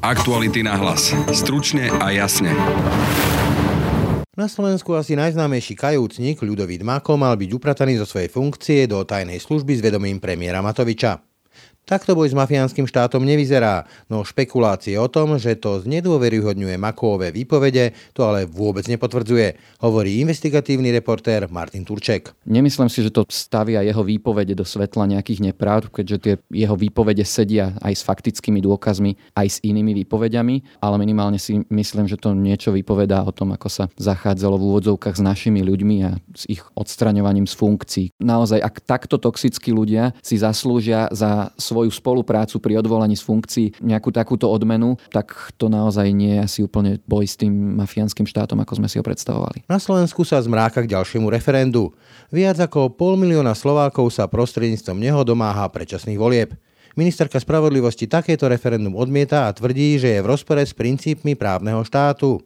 Aktuality na hlas. Stručne a jasne. Na Slovensku asi najznámejší kajúcnik Ľudovít Mako mal byť uprataný zo svojej funkcie do tajnej služby s vedomím premiéra Matoviča. Takto boj s mafiánskym štátom nevyzerá, no špekulácie o tom, že to znedôveryhodňuje Makové výpovede, to ale vôbec nepotvrdzuje, hovorí investigatívny reportér Martin Turček. Nemyslím si, že to stavia jeho výpovede do svetla nejakých nepravd, keďže tie jeho výpovede sedia aj s faktickými dôkazmi, aj s inými výpovediami, ale minimálne si myslím, že to niečo vypovedá o tom, ako sa zachádzalo v úvodzovkách s našimi ľuďmi a s ich odstraňovaním z funkcií. Naozaj, ak takto toxickí ľudia si zaslúžia za svoj svoju spoluprácu pri odvolaní z funkcií nejakú takúto odmenu, tak to naozaj nie je asi úplne boj s tým mafiánskym štátom, ako sme si ho predstavovali. Na Slovensku sa zmráka k ďalšiemu referendu. Viac ako pol milióna Slovákov sa prostredníctvom neho domáha predčasných volieb. Ministerka spravodlivosti takéto referendum odmieta a tvrdí, že je v rozpore s princípmi právneho štátu.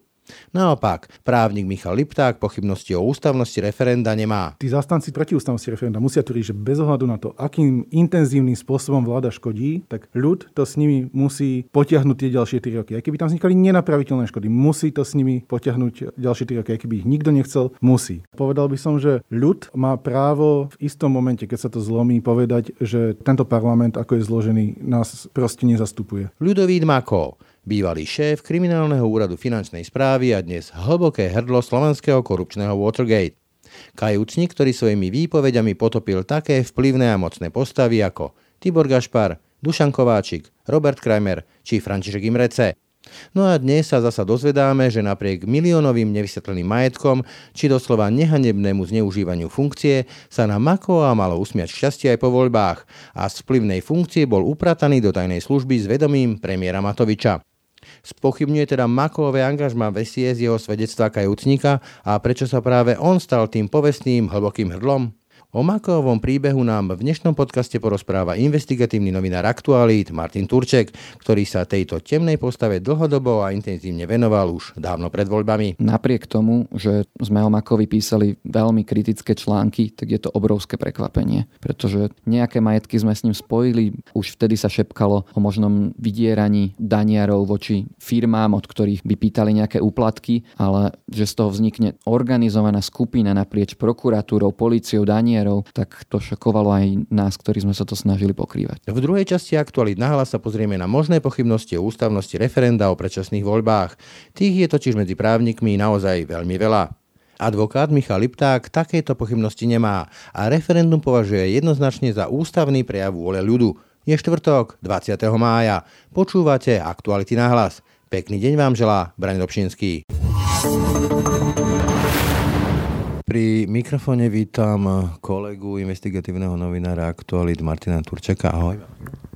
Naopak, právnik Michal Lipták pochybnosti o ústavnosti referenda nemá. Tí zastanci protiústavnosti referenda musia tvrdiť, že bez ohľadu na to, akým intenzívnym spôsobom vláda škodí, tak ľud to s nimi musí potiahnuť tie ďalšie 3 roky. Aj keby tam vznikali nenapraviteľné škody, musí to s nimi potiahnuť ďalšie 3 roky. Aj keby ich nikto nechcel, musí. Povedal by som, že ľud má právo v istom momente, keď sa to zlomí, povedať, že tento parlament, ako je zložený, nás proste nezastupuje. Ľudovít Mako bývalý šéf kriminálneho úradu finančnej správy a dnes hlboké hrdlo slovenského korupčného Watergate. Kajúcnik, ktorý svojimi výpovediami potopil také vplyvné a mocné postavy ako Tibor Gašpar, Dušan Kováčik, Robert Kramer či František Imrece. No a dnes sa zasa dozvedáme, že napriek miliónovým nevysvetleným majetkom či doslova nehanebnému zneužívaniu funkcie sa na Makoa malo usmiať šťastie aj po voľbách a z vplyvnej funkcie bol uprataný do tajnej služby s vedomím premiéra Matoviča. Spochybňuje teda Makové angažma v SIS jeho svedectva kajúcnika a prečo sa práve on stal tým povestným hlbokým hrdlom? O Makovom príbehu nám v dnešnom podcaste porozpráva investigatívny novinár Aktualít Martin Turček, ktorý sa tejto temnej postave dlhodobo a intenzívne venoval už dávno pred voľbami. Napriek tomu, že sme o Makovi písali veľmi kritické články, tak je to obrovské prekvapenie, pretože nejaké majetky sme s ním spojili, už vtedy sa šepkalo o možnom vydieraní daniarov voči firmám, od ktorých by pýtali nejaké úplatky, ale že z toho vznikne organizovaná skupina naprieč prokuratúrou, políciou, daniarov, premiérov, tak to šokovalo aj nás, ktorí sme sa to snažili pokrývať. V druhej časti aktualít nahlas sa pozrieme na možné pochybnosti o ústavnosti referenda o predčasných voľbách. Tých je totiž medzi právnikmi naozaj veľmi veľa. Advokát Michal Lipták takéto pochybnosti nemá a referendum považuje jednoznačne za ústavný prejav vôle ľudu. Je štvrtok, 20. mája. Počúvate Aktuality na hlas. Pekný deň vám želá Brani Dobšinský. Pri mikrofóne vítam kolegu investigatívneho novinára Aktualit Martina Turčeka. Ahoj.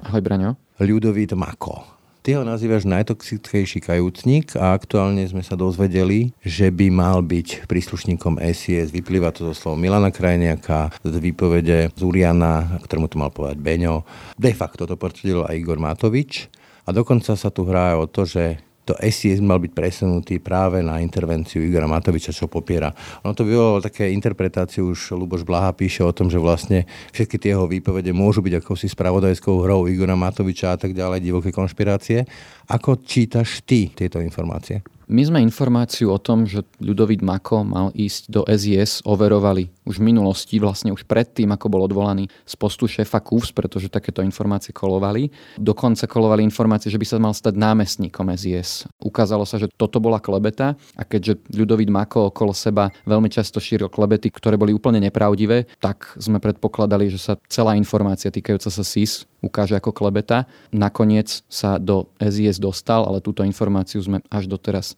Ahoj, Braňo. Ľudovít Mako. Ty ho nazývaš najtoxickejší kajúcnik a aktuálne sme sa dozvedeli, že by mal byť príslušníkom SIS. Vyplýva to zo slov Milana Krajniaka, z výpovede Zuriana, ktorému to mal povedať Beňo. De facto to potvrdil aj Igor Matovič. A dokonca sa tu hrá o to, že to SIS mal byť presunutý práve na intervenciu Igora Matoviča, čo popiera. Ono to vyvolalo také interpretácie, už Luboš Blaha píše o tom, že vlastne všetky tie jeho výpovede môžu byť akousi spravodajskou hrou Igora Matoviča a tak ďalej, divoké konšpirácie. Ako čítaš ty tieto informácie? My sme informáciu o tom, že Ľudovít Mako mal ísť do SIS, overovali už v minulosti, vlastne už predtým, ako bol odvolaný z postu šéfa KUFS, pretože takéto informácie kolovali. Dokonca kolovali informácie, že by sa mal stať námestníkom SIS. Ukázalo sa, že toto bola klebeta a keďže Ľudovít Mako okolo seba veľmi často šíril klebety, ktoré boli úplne nepravdivé, tak sme predpokladali, že sa celá informácia týkajúca sa SIS ukáže ako klebeta. Nakoniec sa do SIS dostal, ale túto informáciu sme až doteraz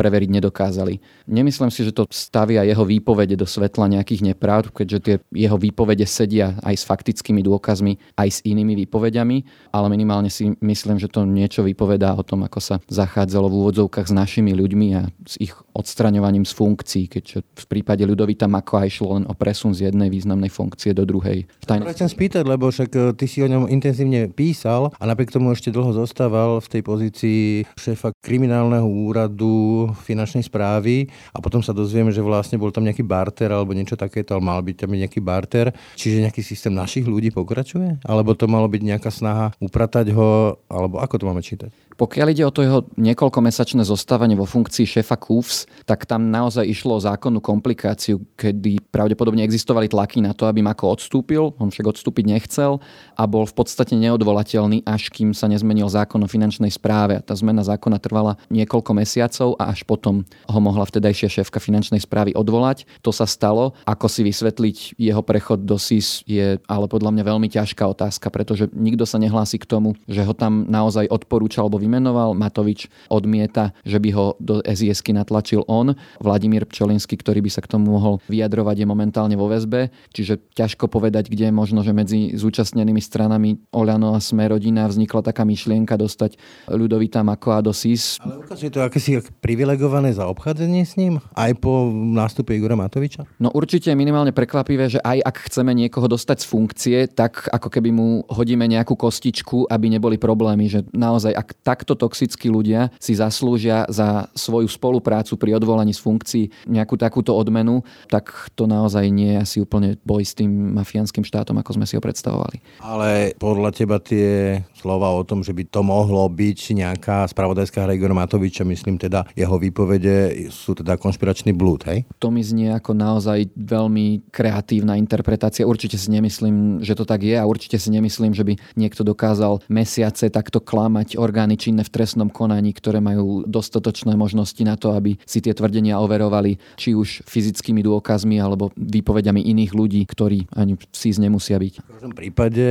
preveriť nedokázali. Nemyslím si, že to stavia jeho výpovede do svetla nejakých nepravd, keďže tie jeho výpovede sedia aj s faktickými dôkazmi, aj s inými výpovediami, ale minimálne si myslím, že to niečo vypovedá o tom, ako sa zachádzalo v úvodzovkách s našimi ľuďmi a s ich odstraňovaním z funkcií, keďže v prípade Ľudovita Mako aj šlo len o presun z jednej významnej funkcie do druhej. Tajne... Chcem spýtať, lebo však e, ty si o ňom intenzívne písal a napriek tomu ešte dlho zostával v tej pozícii šéfa kriminálneho úradu finančnej správy a potom sa dozvieme, že vlastne bol tam nejaký barter alebo niečo takéto, ale mal byť tam nejaký barter. Čiže nejaký systém našich ľudí pokračuje? Alebo to malo byť nejaká snaha upratať ho, alebo ako to máme čítať? Pokiaľ ide o to jeho niekoľkomesačné zostávanie vo funkcii šéfa KUFS, tak tam naozaj išlo o zákonnú komplikáciu, kedy pravdepodobne existovali tlaky na to, aby Mako odstúpil, on však odstúpiť nechcel a bol v podstate neodvolateľný, až kým sa nezmenil zákon o finančnej správe. A tá zmena zákona trvala niekoľko mesiacov a až potom ho mohla vtedajšia šéfka finančnej správy odvolať. To sa stalo. Ako si vysvetliť jeho prechod do SIS je ale podľa mňa veľmi ťažká otázka, pretože nikto sa nehlási k tomu, že ho tam naozaj odporúčal alebo vymenoval. Matovič odmieta, že by ho do sis natlačil on. Vladimír Pčolinský, ktorý by sa k tomu mohol vyjadrovať, je momentálne vo väzbe. Čiže ťažko povedať, kde možno, že medzi zúčastnenými stranami Oľano a Sme rodina vznikla taká myšlienka dostať ľudovita Mako a do SIS. Ale ukazuje to akési privilegované zaobchádzanie s ním? Aj po nástupe Igora Matoviča? No určite je minimálne prekvapivé, že aj ak chceme niekoho dostať z funkcie, tak ako keby mu hodíme nejakú kostičku, aby neboli problémy. Že naozaj, ak takto toxickí ľudia si zaslúžia za svoju spoluprácu pri odvolaní z funkcií nejakú takúto odmenu, tak to naozaj nie je asi úplne boj s tým mafiánskym štátom, ako sme si ho predstavovali. Ale podľa teba tie slova o tom, že by to mohlo byť nejaká spravodajská hra Igora Matoviča, myslím teda jeho výpovede, sú teda konšpiračný blúd, hej? To mi znie ako naozaj veľmi kreatívna interpretácia. Určite si nemyslím, že to tak je a určite si nemyslím, že by niekto dokázal mesiace takto klamať orgány činné v trestnom konaní, ktoré majú dostatočné možnosti na to, aby si tie tvrdenia overovali, či už fyzickými dôkazmi alebo výpovediami iných ľudí, ktorí ani si nemusia byť. V každom prípade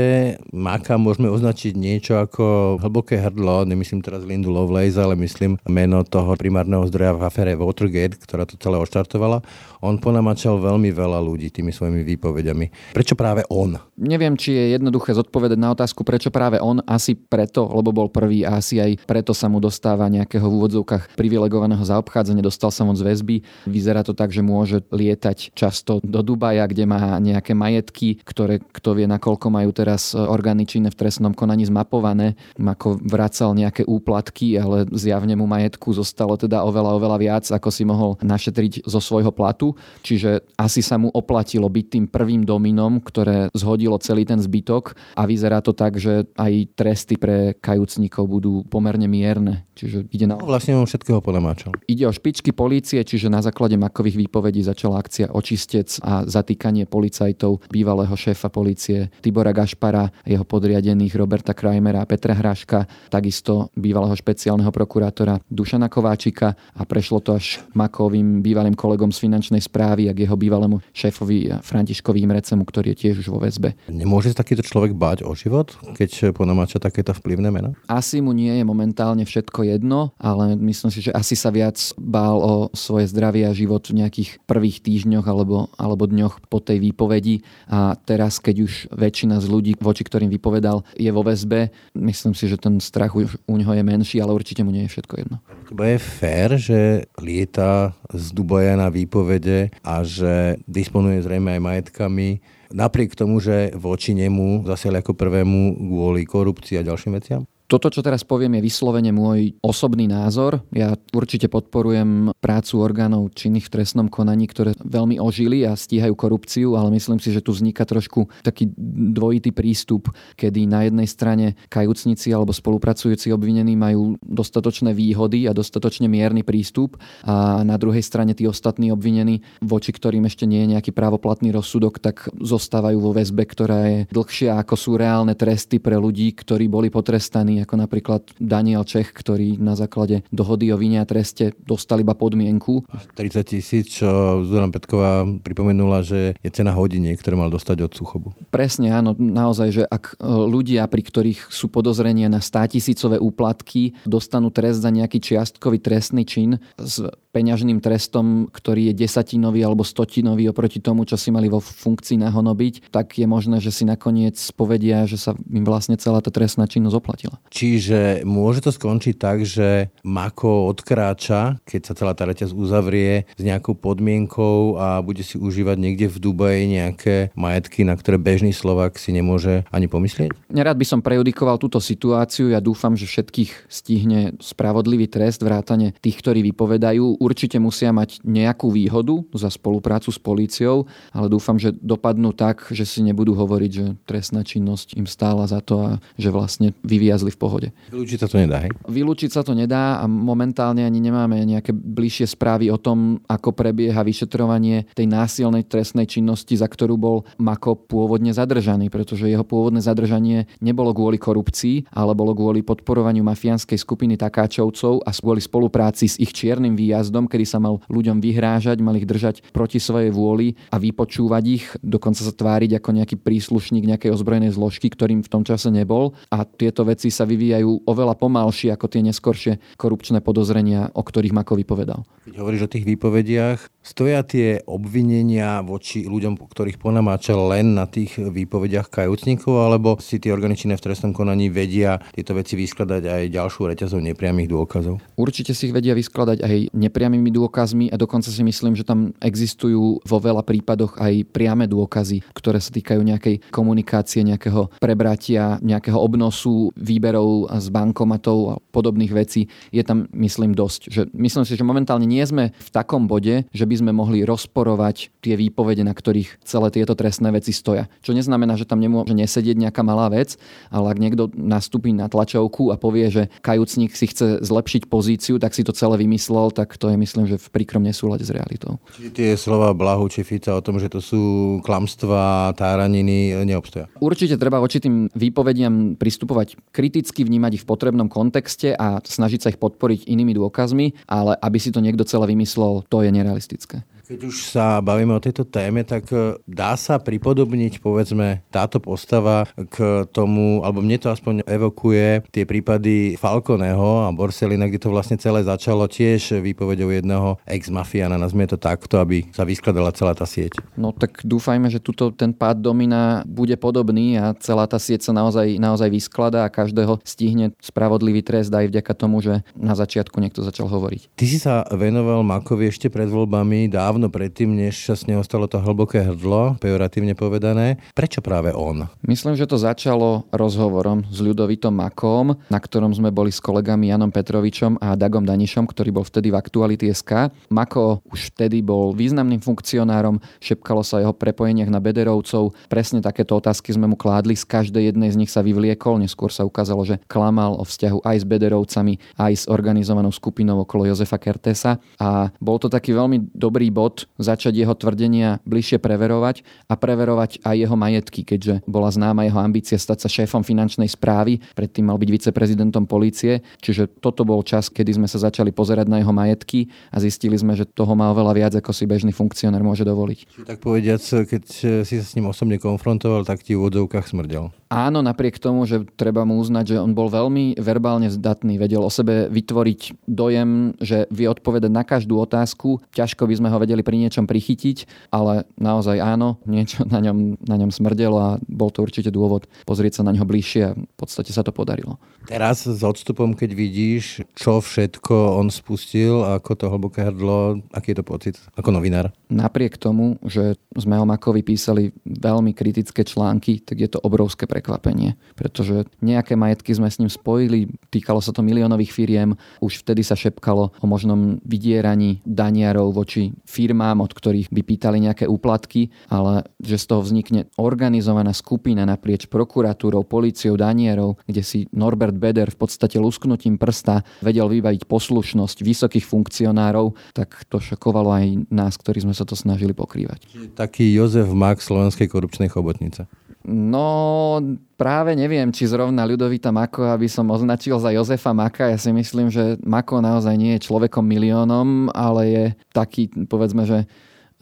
Maka môžeme označiť niečo ako hlboké hrdlo, nemyslím teraz Lindu Lovelace, ale myslím meno toho primárneho zdroja v afére Watergate, ktorá to celé oštartovala. On ponamačal veľmi veľa ľudí tými svojimi výpovediami. Prečo práve on? Neviem, či je jednoduché zodpovedať na otázku, prečo práve on. Asi preto, lebo bol prvý a asi aj preto sa mu dostáva nejakého v úvodzovkách privilegovaného zaobchádzania. Dostal sa von z väzby. Vyzerá to tak, že môže lietať často do Dubaja, kde má nejaké majetky, ktoré kto vie, nakoľko majú teraz orgány činné v trestnom konaní zmapované. Ako vracal nejaké úplatky, ale zjavne mu majetku zostalo teda oveľa, oveľa viac, ako si mohol našetriť zo svojho platu. Čiže asi sa mu oplatilo byť tým prvým dominom, ktoré zhodilo celý ten zbytok a vyzerá to tak, že aj tresty pre kajúcnikov budú pomerne mierne. Čiže ide na... No, vlastne on všetkého polemáčal. Ide o špičky polície, čiže na základe makových výpovedí začala akcia Očistec a zatýkanie policajtov bývalého šéfa polície Tibora Gašpara, jeho podriadených Roberta Krajmera a Petra Hraška, takisto bývalého špeciálneho prokurátora Dušana Kováčika a prešlo to až Makovým bývalým kolegom z finančnej správy a k jeho bývalému šéfovi Františkovi Imrecemu, ktorý je tiež už vo väzbe. Nemôže sa takýto človek báť o život, keď ponamáča takéto vplyvné mena? Asi mu nie je momentálne všetko jedno, ale myslím si, že asi sa viac bál o svoje zdravie a život v nejakých prvých týždňoch alebo, alebo dňoch po tej výpovedi a teraz, keď už väčšina z ľudí, voči ktorým vypovedal, je vo väzbe, myslím si, že ten strach už u neho je menší, ale určite mu nie je všetko jedno. To je fér, že lieta z Dubaja na výpovede a že disponuje zrejme aj majetkami, napriek tomu, že voči nemu zasiali ako prvému kvôli korupcii a ďalším veciam? Toto, čo teraz poviem, je vyslovene môj osobný názor. Ja určite podporujem prácu orgánov činných v trestnom konaní, ktoré veľmi ožili a stíhajú korupciu, ale myslím si, že tu vzniká trošku taký dvojitý prístup, kedy na jednej strane kajúcnici alebo spolupracujúci obvinení majú dostatočné výhody a dostatočne mierny prístup a na druhej strane tí ostatní obvinení, voči ktorým ešte nie je nejaký právoplatný rozsudok, tak zostávajú vo väzbe, ktorá je dlhšia ako sú reálne tresty pre ľudí, ktorí boli potrestaní ako napríklad Daniel Čech, ktorý na základe dohody o vine a treste dostal iba podmienku. 30 tisíc, čo Zoran Petková pripomenula, že je cena hodiny, ktoré mal dostať od Suchobu. Presne, áno, naozaj, že ak e, ľudia, pri ktorých sú podozrenia na 100 tisícové úplatky, dostanú trest za nejaký čiastkový trestný čin s peňažným trestom, ktorý je desatinový alebo stotinový oproti tomu, čo si mali vo funkcii nahonobiť, tak je možné, že si nakoniec povedia, že sa im vlastne celá tá trestná činnosť oplatila. Čiže môže to skončiť tak, že Mako odkráča, keď sa celá tá reťaz uzavrie s nejakou podmienkou a bude si užívať niekde v Dubaji nejaké majetky, na ktoré bežný Slovak si nemôže ani pomyslieť? Nerad by som prejudikoval túto situáciu. Ja dúfam, že všetkých stihne spravodlivý trest, vrátane tých, ktorí vypovedajú. Určite musia mať nejakú výhodu za spoluprácu s políciou, ale dúfam, že dopadnú tak, že si nebudú hovoriť, že trestná činnosť im stála za to a že vlastne vyviazli v pohode. Vylúčiť sa to nedá, hej? Vylúčiť sa to nedá a momentálne ani nemáme nejaké bližšie správy o tom, ako prebieha vyšetrovanie tej násilnej trestnej činnosti, za ktorú bol Mako pôvodne zadržaný, pretože jeho pôvodné zadržanie nebolo kvôli korupcii, ale bolo kvôli podporovaniu mafiánskej skupiny takáčovcov a kvôli spolupráci s ich čiernym výjazdom, kedy sa mal ľuďom vyhrážať, mal ich držať proti svojej vôli a vypočúvať ich, dokonca sa tváriť ako nejaký príslušník nejakej ozbrojenej zložky, ktorým v tom čase nebol. A tieto veci sa vyvíjajú oveľa pomalšie ako tie neskoršie korupčné podozrenia, o ktorých Mako vypovedal. Keď hovoríš o tých výpovediach, stoja tie obvinenia voči ľuďom, ktorých ponamáčal len na tých výpovediach kajúcnikov, alebo si tie organičné v trestnom konaní vedia tieto veci vyskladať aj ďalšiu reťazov nepriamých dôkazov? Určite si ich vedia vyskladať aj nepriamými dôkazmi a dokonca si myslím, že tam existujú vo veľa prípadoch aj priame dôkazy, ktoré sa týkajú nejakej komunikácie, nejakého prebratia, nejakého obnosu výberov z bankomatov a podobných vecí. Je tam, myslím, dosť. Že myslím si, že momentálne nie sme v takom bode, že by sme mohli rozporovať tie výpovede, na ktorých celé tieto trestné veci stoja. Čo neznamená, že tam nemôže nesedieť nejaká malá vec, ale ak niekto nastúpi na tlačovku a povie, že kajúcnik si chce zlepšiť pozíciu, tak si to celé vymyslel, tak to je myslím, že v príkrom nesúlade s realitou. Čiže tie slova Blahu či Fica o tom, že to sú klamstvá, táraniny, neobstoja. Určite treba voči tým výpovediam pristupovať kriticky, vnímať ich v potrebnom kontexte a snažiť sa ich podporiť inými dôkazmi, ale aby si to niekto celé vymyslel, to je nerealistické. Ижевска. Keď už sa bavíme o tejto téme, tak e, dá sa pripodobniť, povedzme, táto postava k tomu, alebo mne to aspoň evokuje tie prípady Falconeho a Borselina, kde to vlastne celé začalo tiež výpovedou jedného ex-mafiána, nazvime to takto, aby sa vyskladala celá tá sieť. No tak dúfajme, že tuto ten pád domina bude podobný a celá tá sieť sa naozaj, naozaj vyskladá a každého stihne spravodlivý trest aj vďaka tomu, že na začiatku niekto začal hovoriť. Ty si sa venoval Makovi ešte pred voľbami dávno dávno predtým, než sa z neho stalo to hlboké hrdlo, pejoratívne povedané. Prečo práve on? Myslím, že to začalo rozhovorom s ľudovitom Makom, na ktorom sme boli s kolegami Janom Petrovičom a Dagom Danišom, ktorý bol vtedy v Aktuality SK. Mako už vtedy bol významným funkcionárom, šepkalo sa jeho prepojeniach na Bederovcov. Presne takéto otázky sme mu kládli, z každej jednej z nich sa vyvliekol, neskôr sa ukázalo, že klamal o vzťahu aj s Bederovcami, aj s organizovanou skupinou okolo Jozefa Kertesa a bol to taký veľmi dobrý bod dôvod začať jeho tvrdenia bližšie preverovať a preverovať aj jeho majetky, keďže bola známa jeho ambícia stať sa šéfom finančnej správy, predtým mal byť viceprezidentom polície, čiže toto bol čas, kedy sme sa začali pozerať na jeho majetky a zistili sme, že toho má oveľa viac, ako si bežný funkcionár môže dovoliť. Čiže tak povediac, keď si sa s ním osobne konfrontoval, tak ti v úvodzovkách smrdel. Áno, napriek tomu, že treba mu uznať, že on bol veľmi verbálne zdatný, vedel o sebe vytvoriť dojem, že vie odpovedať na každú otázku. Ťažko by sme ho vedeli pri niečom prichytiť, ale naozaj áno, niečo na ňom, na ňom smrdelo a bol to určite dôvod pozrieť sa na ňo bližšie a v podstate sa to podarilo. Teraz s odstupom, keď vidíš, čo všetko on spustil, ako to hlboké hrdlo, aký je to pocit ako novinár? Napriek tomu, že sme o Makovi písali veľmi kritické články, tak je to obrovské pre prekvapenie, pretože nejaké majetky sme s ním spojili, týkalo sa to miliónových firiem, už vtedy sa šepkalo o možnom vydieraní daniarov voči firmám, od ktorých by pýtali nejaké úplatky, ale že z toho vznikne organizovaná skupina naprieč prokuratúrou, políciou, danierov, kde si Norbert Beder v podstate lusknutím prsta vedel vybaviť poslušnosť vysokých funkcionárov, tak to šokovalo aj nás, ktorí sme sa to snažili pokrývať. Taký Jozef Max slovenskej korupčnej chobotnice. No, práve neviem, či zrovna Ľudovita Mako, aby som označil za Jozefa Maka. Ja si myslím, že Mako naozaj nie je človekom miliónom, ale je taký, povedzme, že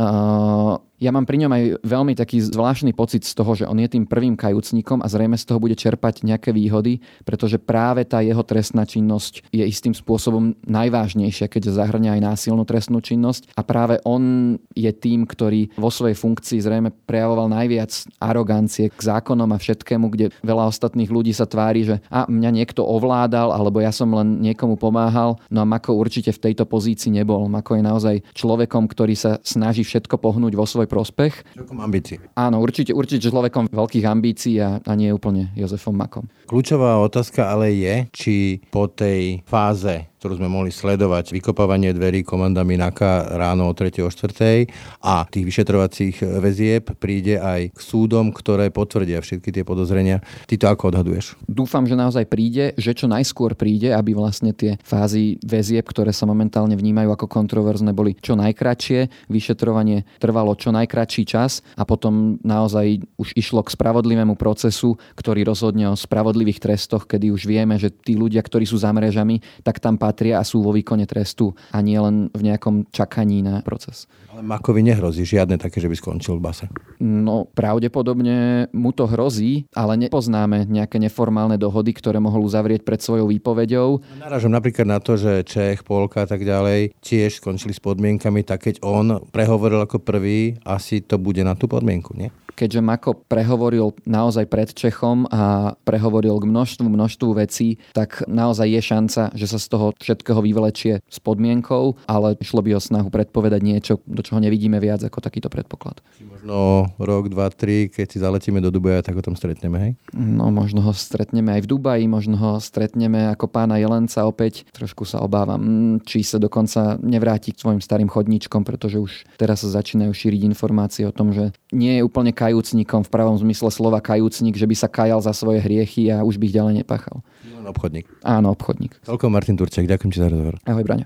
uh, ja mám pri ňom aj veľmi taký zvláštny pocit z toho, že on je tým prvým kajúcnikom a zrejme z toho bude čerpať nejaké výhody, pretože práve tá jeho trestná činnosť je istým spôsobom najvážnejšia, keď zahrňa aj násilnú trestnú činnosť a práve on je tým, ktorý vo svojej funkcii zrejme prejavoval najviac arogancie k zákonom a všetkému, kde veľa ostatných ľudí sa tvári, že a mňa niekto ovládal, alebo ja som len niekomu pomáhal, no a Mako určite v tejto pozícii nebol. Mako je naozaj človekom, ktorý sa snaží všetko pohnúť vo svoj svoj prospech. Človekom ambícií. Áno, určite, určite človekom veľkých ambícií a, a nie úplne Jozefom Makom. Kľúčová otázka ale je, či po tej fáze ktorú sme mohli sledovať, vykopávanie dverí komandami NAKA ráno o 3. o 4. a tých vyšetrovacích väzieb príde aj k súdom, ktoré potvrdia všetky tie podozrenia. Ty to ako odhaduješ? Dúfam, že naozaj príde, že čo najskôr príde, aby vlastne tie fázy väzieb, ktoré sa momentálne vnímajú ako kontroverzne, boli čo najkratšie. Vyšetrovanie trvalo čo najkratší čas a potom naozaj už išlo k spravodlivému procesu, ktorý rozhodne o spravodlivých trestoch, kedy už vieme, že tí ľudia, ktorí sú za mrežami, tak tam patria a sú vo výkone trestu a nie len v nejakom čakaní na proces. Ale Makovi nehrozí žiadne také, že by skončil v base. No, pravdepodobne mu to hrozí, ale nepoznáme nejaké neformálne dohody, ktoré mohol uzavrieť pred svojou výpovedou. Naražam napríklad na to, že Čech, Polka a tak ďalej tiež skončili s podmienkami, tak keď on prehovoril ako prvý, asi to bude na tú podmienku, nie? keďže Mako prehovoril naozaj pred Čechom a prehovoril k množstvu, množstvu vecí, tak naozaj je šanca, že sa z toho všetkého vyvlečie s podmienkou, ale išlo by o snahu predpovedať niečo, do čoho nevidíme viac ako takýto predpoklad. Možno rok, dva, tri, keď si zaletíme do Dubaja, tak o tom stretneme, hej? No možno ho stretneme aj v Dubaji, možno ho stretneme ako pána Jelenca opäť. Trošku sa obávam, mm, či sa dokonca nevráti k svojim starým chodníčkom, pretože už teraz sa začínajú šíriť informácie o tom, že nie je úplne kajúcnikom v pravom zmysle slova kajúcnik, že by sa kajal za svoje hriechy a už by ich ďalej nepáchal. Len obchodník. Áno, obchodník. Toľko Martin Turček, ďakujem ti za rozhovor. Ahoj, Braňo.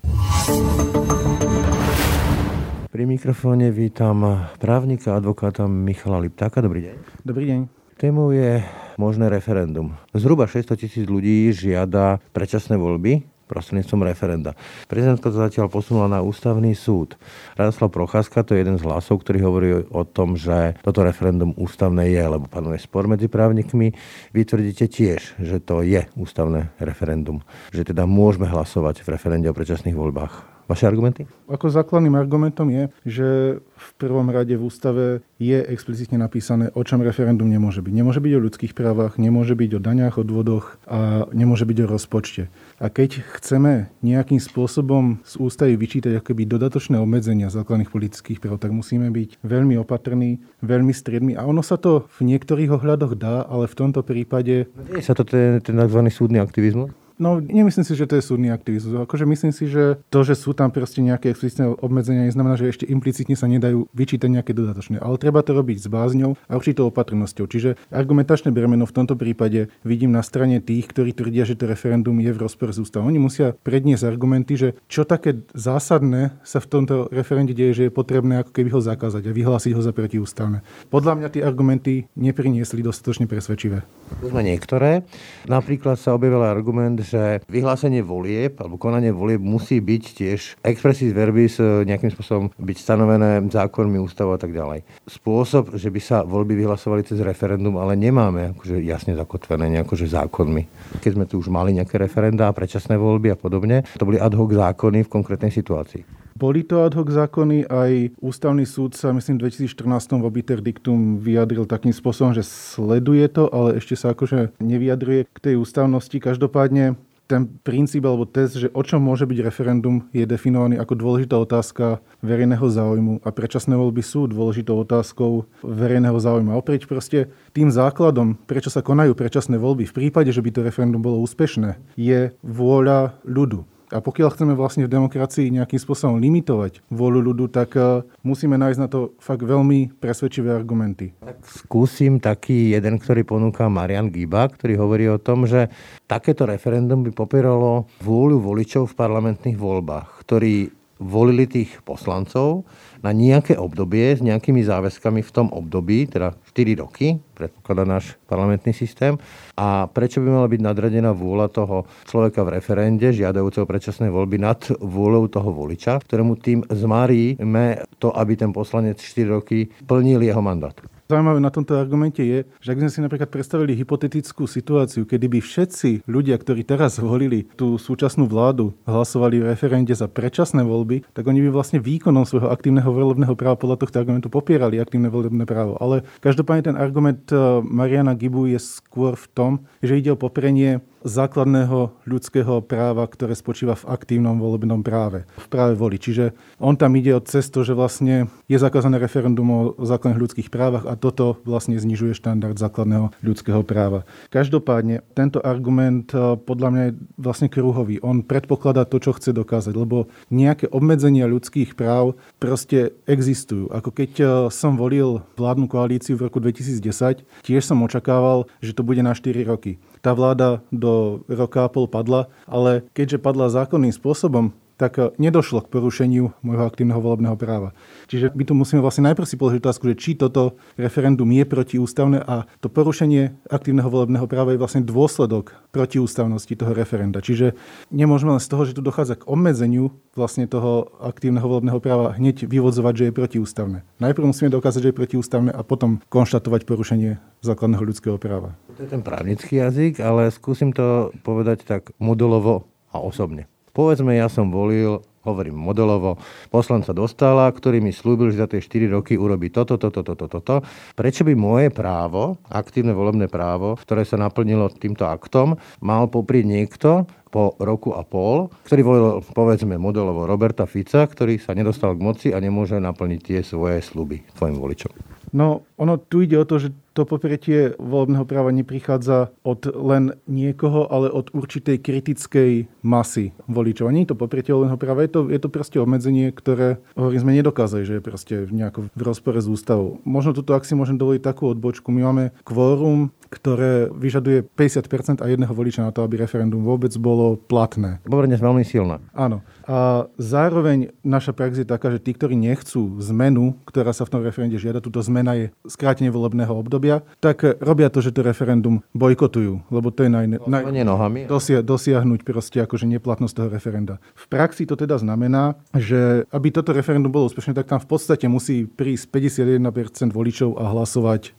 Pri mikrofóne vítam právnika, advokáta Michala Liptáka. Dobrý deň. Dobrý deň. Témou je možné referendum. Zhruba 600 tisíc ľudí žiada predčasné voľby prostredníctvom referenda. Prezidentka to zatiaľ posunula na ústavný súd. Radoslav Procházka to je jeden z hlasov, ktorý hovorí o tom, že toto referendum ústavné je, lebo panuje spor medzi právnikmi. Vy tvrdíte tiež, že to je ústavné referendum. Že teda môžeme hlasovať v referende o predčasných voľbách. Vaše argumenty? Ako základným argumentom je, že v prvom rade v ústave je explicitne napísané, o čom referendum nemôže byť. Nemôže byť o ľudských právach, nemôže byť o daňach, odvodoch a nemôže byť o rozpočte. A keď chceme nejakým spôsobom z ústavy vyčítať akoby dodatočné obmedzenia základných politických práv, tak musíme byť veľmi opatrní, veľmi striedmi. A ono sa to v niektorých ohľadoch dá, ale v tomto prípade... Je sa to ten, ten tzv. súdny aktivizmus? No, nemyslím si, že to je súdny aktivizmus. Akože myslím si, že to, že sú tam proste nejaké explicitné obmedzenia, neznamená, že ešte implicitne sa nedajú vyčítať nejaké dodatočné. Ale treba to robiť s bázňou a určitou opatrnosťou. Čiže argumentačné bremeno v tomto prípade vidím na strane tých, ktorí tvrdia, že to referendum je v rozpore s ústavou. Oni musia predniesť argumenty, že čo také zásadné sa v tomto referende deje, že je potrebné ako keby ho zakázať a vyhlásiť ho za protiústavné. Podľa mňa tie argumenty nepriniesli dostatočne presvedčivé. Sme niektoré. Napríklad sa objavil argument, že vyhlásenie volieb alebo konanie volieb musí byť tiež expressis verbis e, nejakým spôsobom byť stanovené zákonmi, ústavou a tak ďalej. Spôsob, že by sa voľby vyhlasovali cez referendum, ale nemáme akože jasne zakotvené nejakože zákonmi. Keď sme tu už mali nejaké referenda a predčasné voľby a podobne, to boli ad hoc zákony v konkrétnej situácii. Boli to ad hoc zákony, aj ústavný súd sa, myslím, v 2014 v obiter dictum vyjadril takým spôsobom, že sleduje to, ale ešte sa akože nevyjadruje k tej ústavnosti. Každopádne ten princíp alebo test, že o čom môže byť referendum, je definovaný ako dôležitá otázka verejného záujmu a predčasné voľby sú dôležitou otázkou verejného záujmu. A opäť proste tým základom, prečo sa konajú predčasné voľby, v prípade, že by to referendum bolo úspešné, je vôľa ľudu. A pokiaľ chceme vlastne v demokracii nejakým spôsobom limitovať vôľu ľudu, tak eh, musíme nájsť na to fakt veľmi presvedčivé argumenty. Tak skúsim taký jeden, ktorý ponúka Marian Giba, ktorý hovorí o tom, že takéto referendum by popieralo vôľu voličov v parlamentných voľbách, ktorí volili tých poslancov na nejaké obdobie s nejakými záväzkami v tom období, teda 4 roky, predpokladá náš parlamentný systém. A prečo by mala byť nadradená vôľa toho človeka v referende, žiadajúceho predčasné voľby nad vôľou toho voliča, ktorému tým zmaríme to, aby ten poslanec 4 roky plnil jeho mandát. Zaujímavé na tomto argumente je, že ak sme si napríklad predstavili hypotetickú situáciu, kedy by všetci ľudia, ktorí teraz volili tú súčasnú vládu, hlasovali v referende za predčasné voľby, tak oni by vlastne výkonom svojho aktívneho volebného práva podľa tohto argumentu popierali aktívne volebné právo. Ale každopádne ten argument eh, Mariana Gibu je skôr v tom, že ide o poprenie základného ľudského práva, ktoré spočíva v aktívnom volebnom práve, v práve voli. Čiže on tam ide od cestu, že vlastne je zakázané referendum o základných ľudských právach a toto vlastne znižuje štandard základného ľudského práva. Každopádne, tento argument eh, podľa mňa je vlastne kruhový. On predpokladá to, čo chce dokázať, lebo nejaké obmedzenia ľudských práv proste existujú. Ako keď eh, som volil vládnu koalíciu v roku 2010, tiež som očakával, že to bude na 4 roky. Tá vláda do roka a pol padla, ale keďže padla zákonným spôsobom, tak eh, nedošlo k porušeniu môjho aktívneho volebného práva. Čiže my tu musíme vlastne najprv si položiť otázku, že či toto referendum je protiústavné a to porušenie aktívneho volebného práva je vlastne dôsledok protiústavnosti toho referenda. Čiže nemôžeme len z toho, že tu dochádza k obmedzeniu vlastne toho aktívneho volebného práva hneď vyvodzovať, že je protiústavné. Najprv musíme dokázať, že je protiústavné a potom konštatovať porušenie základného ľudského práva. To je ten právnický jazyk, ale skúsim to povedať tak modulovo a osobne. Povedzme, ja som volil, hovorím modelovo, poslanca dostala, ktorý mi slúbil, že za tie 4 roky urobí toto, toto, toto, toto. Prečo by moje právo, aktívne volebné právo, ktoré sa naplnilo týmto aktom, mal poprieť niekto, po roku a pol, ktorý volil, povedzme, modelovo Roberta Fica, ktorý sa nedostal k moci a nemôže naplniť tie svoje sluby svojim voličom. No, ono tu ide o to, že to popretie volebného práva neprichádza od len niekoho, ale od určitej kritickej masy voličov. A nie to popretie volebného práva, je to, je to proste obmedzenie, ktoré, hovorím, sme nedokázali, že je proste nejako v rozpore s ústavou. Možno tuto, ak si môžem dovoliť takú odbočku, my máme kvórum, ktoré vyžaduje 50% a jedného voliča na to, aby referendum vôbec bolo platné. Pomerne veľmi silná. Áno. A zároveň naša prax je taká, že tí, ktorí nechcú zmenu, ktorá sa v tom referende žiada, túto zmena je skrátenie volebného obdobia, tak robia to, že to referendum bojkotujú, lebo to je naj, naj, nohami. Dosia, dosiahnuť proste akože neplatnosť toho referenda. V praxi to teda znamená, že aby toto referendum bolo úspešné, tak tam v podstate musí prísť 51% voličov a hlasovať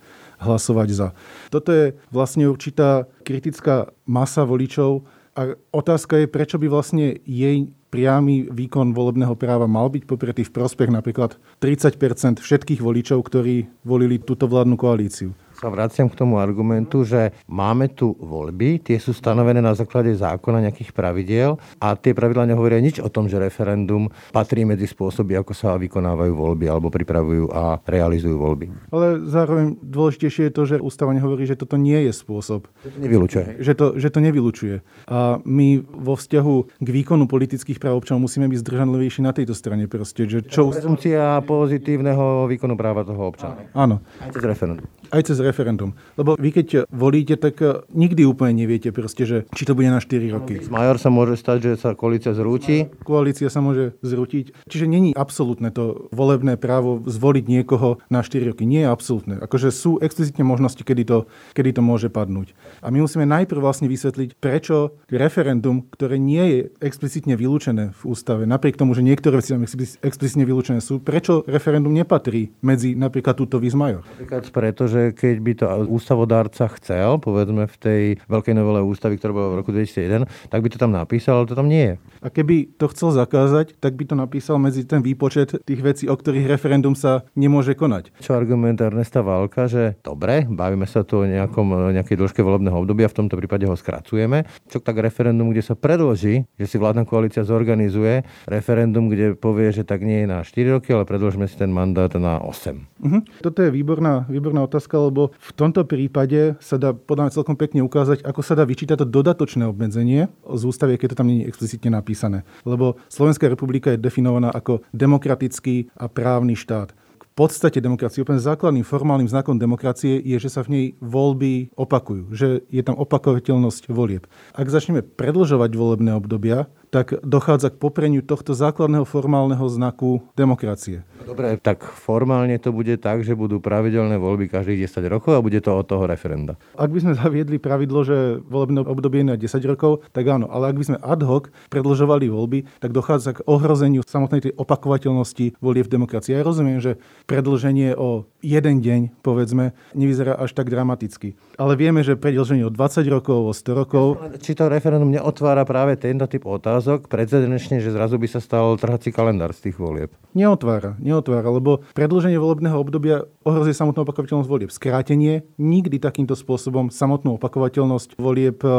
hlasovať za. Toto je vlastne určitá kritická masa voličov a otázka je, prečo by vlastne jej priamy výkon volebného práva mal byť popretý v prospech napríklad 30% všetkých voličov, ktorí volili túto vládnu koalíciu sa vraciam k tomu argumentu, že máme tu voľby, tie sú stanovené na základe zákona nejakých pravidiel a tie pravidla nehovoria nič o tom, že referendum patrí medzi spôsoby, ako sa vykonávajú voľby alebo pripravujú a realizujú voľby. Ale zároveň dôležitejšie je to, že ústava nehovorí, že toto nie je spôsob. Že to nevylučuje. Že to, že to nevylučuje. A my vo vzťahu k výkonu politických práv občanov musíme byť zdržanlivejší na tejto strane. Proste, že čo... Prezumcia pozitívneho výkonu práva toho občana. Áno. Aj cez referendum. Aj cez referendum. Lebo vy keď volíte, tak eh, nikdy úplne neviete proste, že či to bude na 4 roky. Major sa môže stať, že sa koalícia zrúti. Koalícia sa môže zrútiť. Čiže není absolútne to volebné právo zvoliť niekoho na 4 roky. Nie je absolútne. Akože sú explicitne možnosti, kedy to, kedy to môže padnúť. A my musíme najprv vlastne vysvetliť, prečo referendum, ktoré nie je explicitne vylúčené v ústave, napriek tomu, že niektoré veci tam explicitne vylúčené sú, prečo referendum nepatrí medzi napríklad túto výzmajor. Napríklad preto, že keď by to ústavodárca chcel, povedzme v tej veľkej novele ústavy, ktorá bola v roku 2001, tak by to tam napísal, ale to tam nie je. A keby to chcel zakázať, tak by to napísal medzi ten výpočet tých vecí, o ktorých referendum sa nemôže konať. Čo argument Ernesta Válka, že dobre, bavíme sa tu o nejakom, nejakej dĺžke volebného obdobia, v tomto prípade ho skracujeme. Čo tak referendum, kde sa predloží, že si vládna koalícia zorganizuje referendum, kde povie, že tak nie je na 4 roky, ale predložme si ten mandát na 8. Uh-huh. Toto je výborná, výborná otázka, lebo v tomto prípade sa dá podľa mňa celkom pekne ukázať, ako sa dá vyčítať to dodatočné obmedzenie z ústavy, keď to tam nie je explicitne napísané. Lebo Slovenská republika je definovaná ako demokratický a právny štát podstate demokracie, úplne základným formálnym znakom demokracie je, že sa v nej voľby opakujú, že je tam opakovateľnosť volieb. Ak začneme predlžovať volebné obdobia, tak dochádza k popreniu tohto základného formálneho znaku demokracie. Dobre, tak formálne to bude tak, že budú pravidelné voľby každých 10 rokov a bude to od toho referenda. Ak by sme zaviedli pravidlo, že volebné obdobie je na 10 rokov, tak áno, ale ak by sme ad hoc predlžovali voľby, tak dochádza k ohrozeniu samotnej tej opakovateľnosti volieb v demokracii. Ja rozumiem, že predlženie o jeden deň, povedzme, nevyzerá až tak dramaticky. Ale vieme, že predlženie o 20 rokov, o 100 rokov... Či to referendum neotvára práve tento typ otázok precedenčne, že zrazu by sa stal trhací kalendár z tých volieb. Neotvára, neotvára, lebo predlženie volebného obdobia ohrozuje samotnú opakovateľnosť volieb. Skrátenie nikdy takýmto spôsobom samotnú opakovateľnosť volieb e,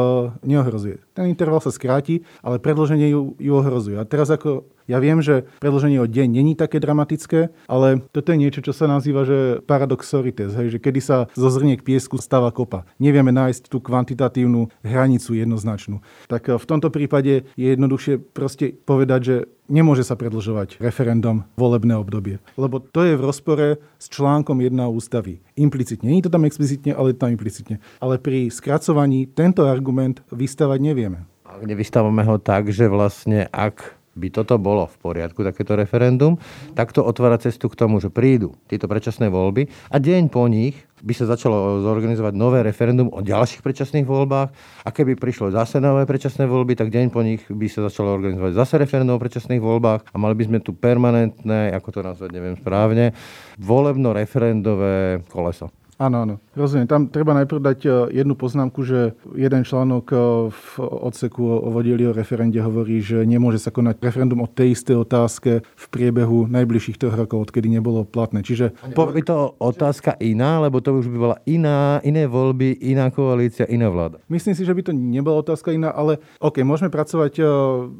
neohrozuje. Ten interval sa skráti, ale predlženie ju, ju ohrozuje. A teraz ako ja viem, že predloženie o deň není také dramatické, ale toto je niečo, čo sa nazýva, že paradox sorites, hej, že kedy sa zo zrniek piesku stáva kopa. Nevieme nájsť tú kvantitatívnu hranicu jednoznačnú. Tak eh, v tomto prípade je jednoduchšie proste povedať, že nemôže sa predlžovať referendum volebné obdobie. Lebo to je v rozpore s článkom 1 ústavy. Implicitne. Nie je to tam explicitne, ale je to tam implicitne. Ale pri skracovaní tento argument vystavať nevieme. Ak nevystávame ho tak, že vlastne ak by toto bolo v poriadku, takéto referendum, tak to otvára cestu k tomu, že prídu tieto predčasné voľby a deň po nich by sa začalo zorganizovať nové referendum o ďalších predčasných voľbách a keby prišlo zase nové predčasné voľby, tak deň po nich by sa začalo organizovať zase referendum o predčasných voľbách a mali by sme tu permanentné, ako to nazvať, neviem správne, volebno-referendové koleso. Áno, áno. Rozumiem. Tam treba najprv dať e, jednu poznámku, že jeden článok e, v odseku o vodili o referende hovorí, že nemôže sa konať referendum o tej istej otázke v priebehu najbližších troch rokov, odkedy nebolo platné. Čiže... Po... By to otázka iná, lebo to už by bola iná, iné voľby, iná koalícia, iná vláda. Myslím si, že by to nebola otázka iná, ale OK, môžeme pracovať e,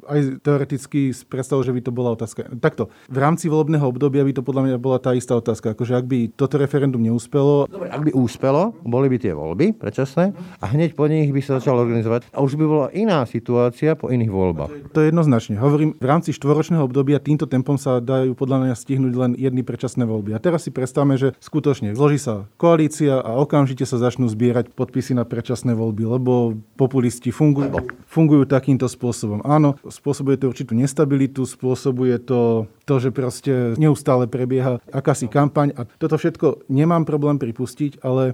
aj teoreticky s predstavou, že by to bola otázka. Takto, v rámci volebného obdobia by to podľa mňa bola tá istá otázka. Akože ak by toto referendum neúspelo, Dobre, ak by úspelo, boli by tie voľby predčasné a hneď po nich by sa začalo organizovať a už by bola iná situácia po iných voľbách. To je jednoznačne. Hovorím, v rámci štvoročného obdobia týmto tempom sa dajú podľa mňa stihnúť len jedny predčasné voľby. A teraz si predstavme, že skutočne zloží sa koalícia a okamžite sa začnú zbierať podpisy na predčasné voľby, lebo populisti fungujú, fungujú takýmto spôsobom. Áno, spôsobuje to určitú nestabilitu, spôsobuje to to, že proste neustále prebieha akási kampaň a toto všetko nemám problém pripustiť, ale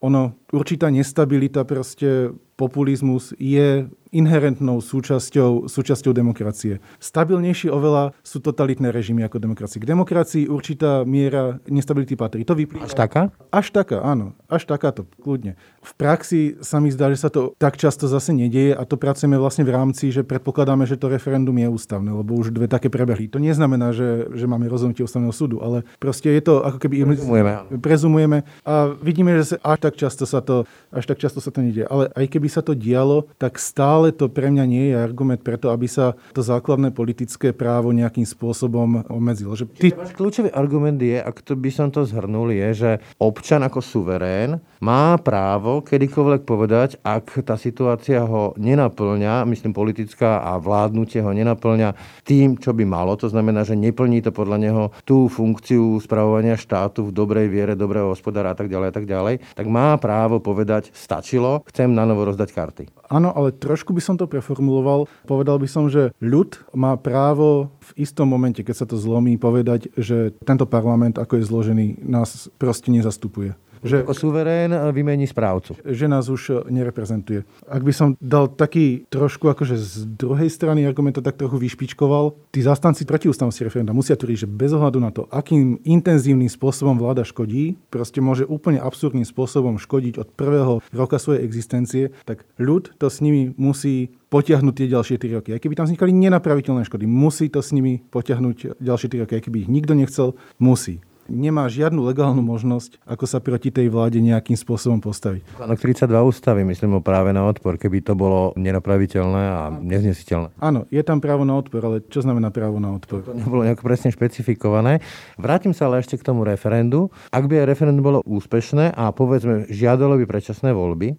ono, určitá nestabilita proste populizmus je inherentnou súčasťou, súčasťou demokracie. Stabilnejšie oveľa sú totalitné režimy ako demokracie. K demokracii určitá miera nestability patrí. To vyplýva. Až taká? Až taká, áno. Až takáto, kľudne. V praxi sa mi zdá, že sa to tak často zase nedieje a to pracujeme vlastne v rámci, že predpokladáme, že to referendum je ústavné, lebo už dve také prebehli. To neznamená, že, že máme rozhodnutie ústavného súdu, ale proste je to ako keby... Prezumujeme. Prezumujeme a vidíme, že sa až tak často sa to, až tak často sa to nedieje. Ale aj keby sa to dialo, tak stále to pre mňa nie je argument preto, aby sa to základné politické právo nejakým spôsobom obmedzilo. Že ty... Kľúčový argument je, ak to by som to zhrnul, je, že občan ako suverén má právo kedykoľvek povedať, ak tá situácia ho nenaplňa, myslím politická a vládnutie ho nenaplňa tým, čo by malo, to znamená, že neplní to podľa neho tú funkciu spravovania štátu v dobrej viere, dobrého hospodára a tak ďalej a tak ďalej, tak má právo povedať, stačilo, chcem na novo rozdať karty. Áno, ale trošku by som to preformuloval. Povedal by som, že ľud má právo v istom momente, keď sa to zlomí, povedať, že tento parlament, ako je zložený, nás proste nezastupuje. Že, suverén vymení správcu. Že nás už nereprezentuje. Ak by som dal taký trošku akože z druhej strany argument to tak trochu vyšpičkoval, tí zastanci protiústavnosti referenda musia tvrdiť, že bez ohľadu na to, akým intenzívnym spôsobom vláda škodí, proste môže úplne absurdným spôsobom škodiť od prvého roka svojej existencie, tak ľud to s nimi musí potiahnuť tie ďalšie 3 roky. Aj keby tam vznikali nenapraviteľné škody, musí to s nimi potiahnuť ďalšie 3 roky. Aj keby ich nikto nechcel, musí nemá žiadnu legálnu možnosť, ako sa proti tej vláde nejakým spôsobom postaviť. Článok 32 ústavy, myslím o práve na odpor, keby to bolo nenapraviteľné a neznesiteľné. Áno, je tam právo na odpor, ale čo znamená právo na odpor? To nebolo nejako presne špecifikované. Vrátim sa ale ešte k tomu referendu. Ak by referendum bolo úspešné a povedzme žiadalo by predčasné voľby,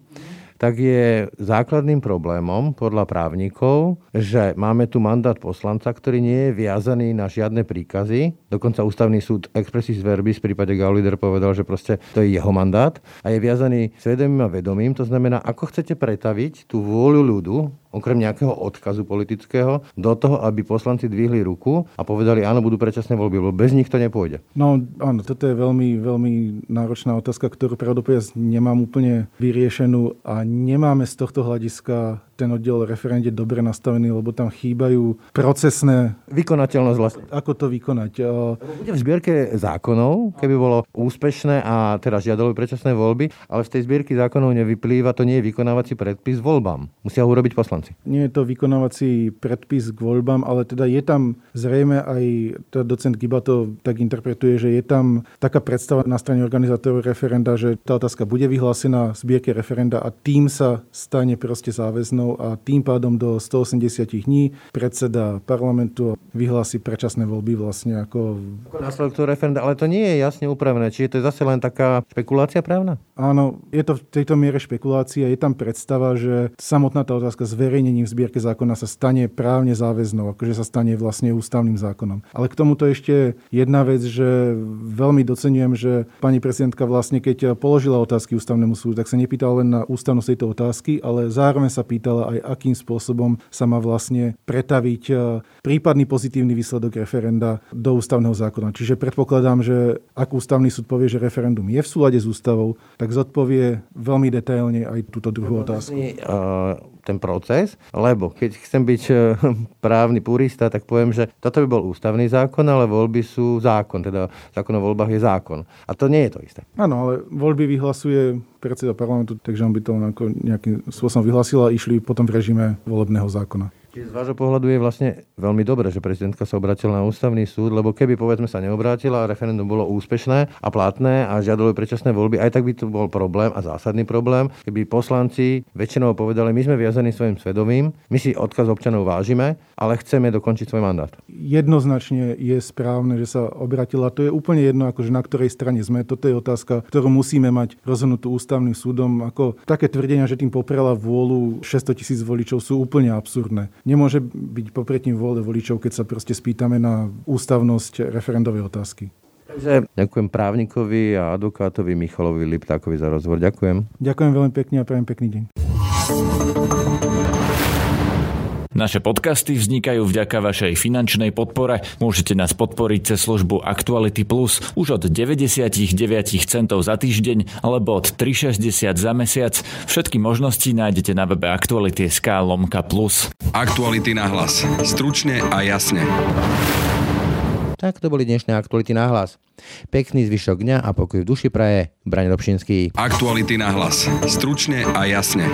tak je základným problémom podľa právnikov, že máme tu mandát poslanca, ktorý nie je viazaný na žiadne príkazy. Dokonca ústavný súd expressis verbis v prípade Gaulider povedal, že proste to je jeho mandát a je viazaný svedomým a vedomým. To znamená, ako chcete pretaviť tú vôľu ľudu, okrem nejakého odkazu politického, do toho, aby poslanci dvihli ruku a povedali, áno, budú predčasné voľby, lebo bez nich to nepôjde. No áno, toto je veľmi, veľmi náročná otázka, ktorú pravdepodobne nemám úplne vyriešenú a nemáme z tohto hľadiska ten oddiel referende dobre nastavený, lebo tam chýbajú procesné... Vykonateľnosť vlastne. Ako to vykonať? Bude v zbierke zákonov, keby bolo úspešné a teraz žiadalo predčasné voľby, ale z tej zbierky zákonov nevyplýva, to nie je vykonávací predpis voľbám. Musia ho urobiť poslanci. Veci. Nie je to vykonávací predpis k voľbám, ale teda je tam zrejme aj teda docent Giba to tak interpretuje, že je tam taká predstava na strane organizátorov referenda, že tá otázka bude vyhlásená v zbierke referenda a tým sa stane proste záväznou a tým pádom do 180 dní predseda parlamentu vyhlási predčasné voľby vlastne ako... Ako následok toho referenda, ale to nie je jasne upravené. Čiže to je zase len taká špekulácia právna? Áno, je to v tejto miere špekulácia. Je tam predstava, že samotná tá otázka zverejnením v zbierke zákona sa stane právne záväznou, akože sa stane vlastne ústavným zákonom. Ale k tomuto ešte jedna vec, že veľmi docenujem, že pani prezidentka vlastne, keď položila otázky ústavnému súdu, tak sa nepýtala len na ústavnosť tejto otázky, ale zároveň sa pýtala aj, akým spôsobom sa má vlastne pretaviť e, prípadný pozitívny výsledok referenda do ústavného zákona. Čiže predpokladám, že ak ústavný súd povie, že referendum je v súlade s ústavou, tak zodpovie veľmi detailne aj túto druhú otázku. Ten proces, lebo keď chcem byť e, právny purista, tak poviem, že toto by bol ústavný zákon, ale voľby sú zákon, teda zákon o voľbách je zákon. A to nie je to isté. Áno, ale voľby vyhlasuje predseda parlamentu, takže on by to nejakým spôsobom vyhlasil a išli potom v režime volebného zákona. Čiže z vášho pohľadu je vlastne veľmi dobré, že prezidentka sa obratila na ústavný súd, lebo keby povedzme sa neobrátila a referendum bolo úspešné a platné a žiadalo predčasné voľby, aj tak by to bol problém a zásadný problém, keby poslanci väčšinou povedali, my sme viazaní svojim svedomím, my si odkaz občanov vážime, ale chceme dokončiť svoj mandát. Jednoznačne je správne, že sa obratila. To je úplne jedno, akože na ktorej strane sme. Toto je otázka, ktorú musíme mať rozhodnutú ústavným súdom. Ako také tvrdenia, že tým poprela vôľu 600 tisíc voličov sú úplne absurdné. Nemôže byť popretím vôle voličov, keď sa proste spýtame na ústavnosť referendovej otázky. Takže ďakujem právnikovi a advokátovi Michalovi Liptákovi za rozhovor. Ďakujem. Ďakujem veľmi pekne a prajem pekný deň. Naše podcasty vznikajú vďaka vašej finančnej podpore. Môžete nás podporiť cez službu Actuality Plus už od 99 centov za týždeň alebo od 3,60 za mesiac. Všetky možnosti nájdete na webe Actuality.sk lomka plus. Aktuality na hlas. Stručne a jasne. Tak to boli dnešné aktuality na hlas. Pekný zvyšok dňa a pokoj v duši praje. Braň Robšinský. Aktuality na hlas. Stručne a jasne.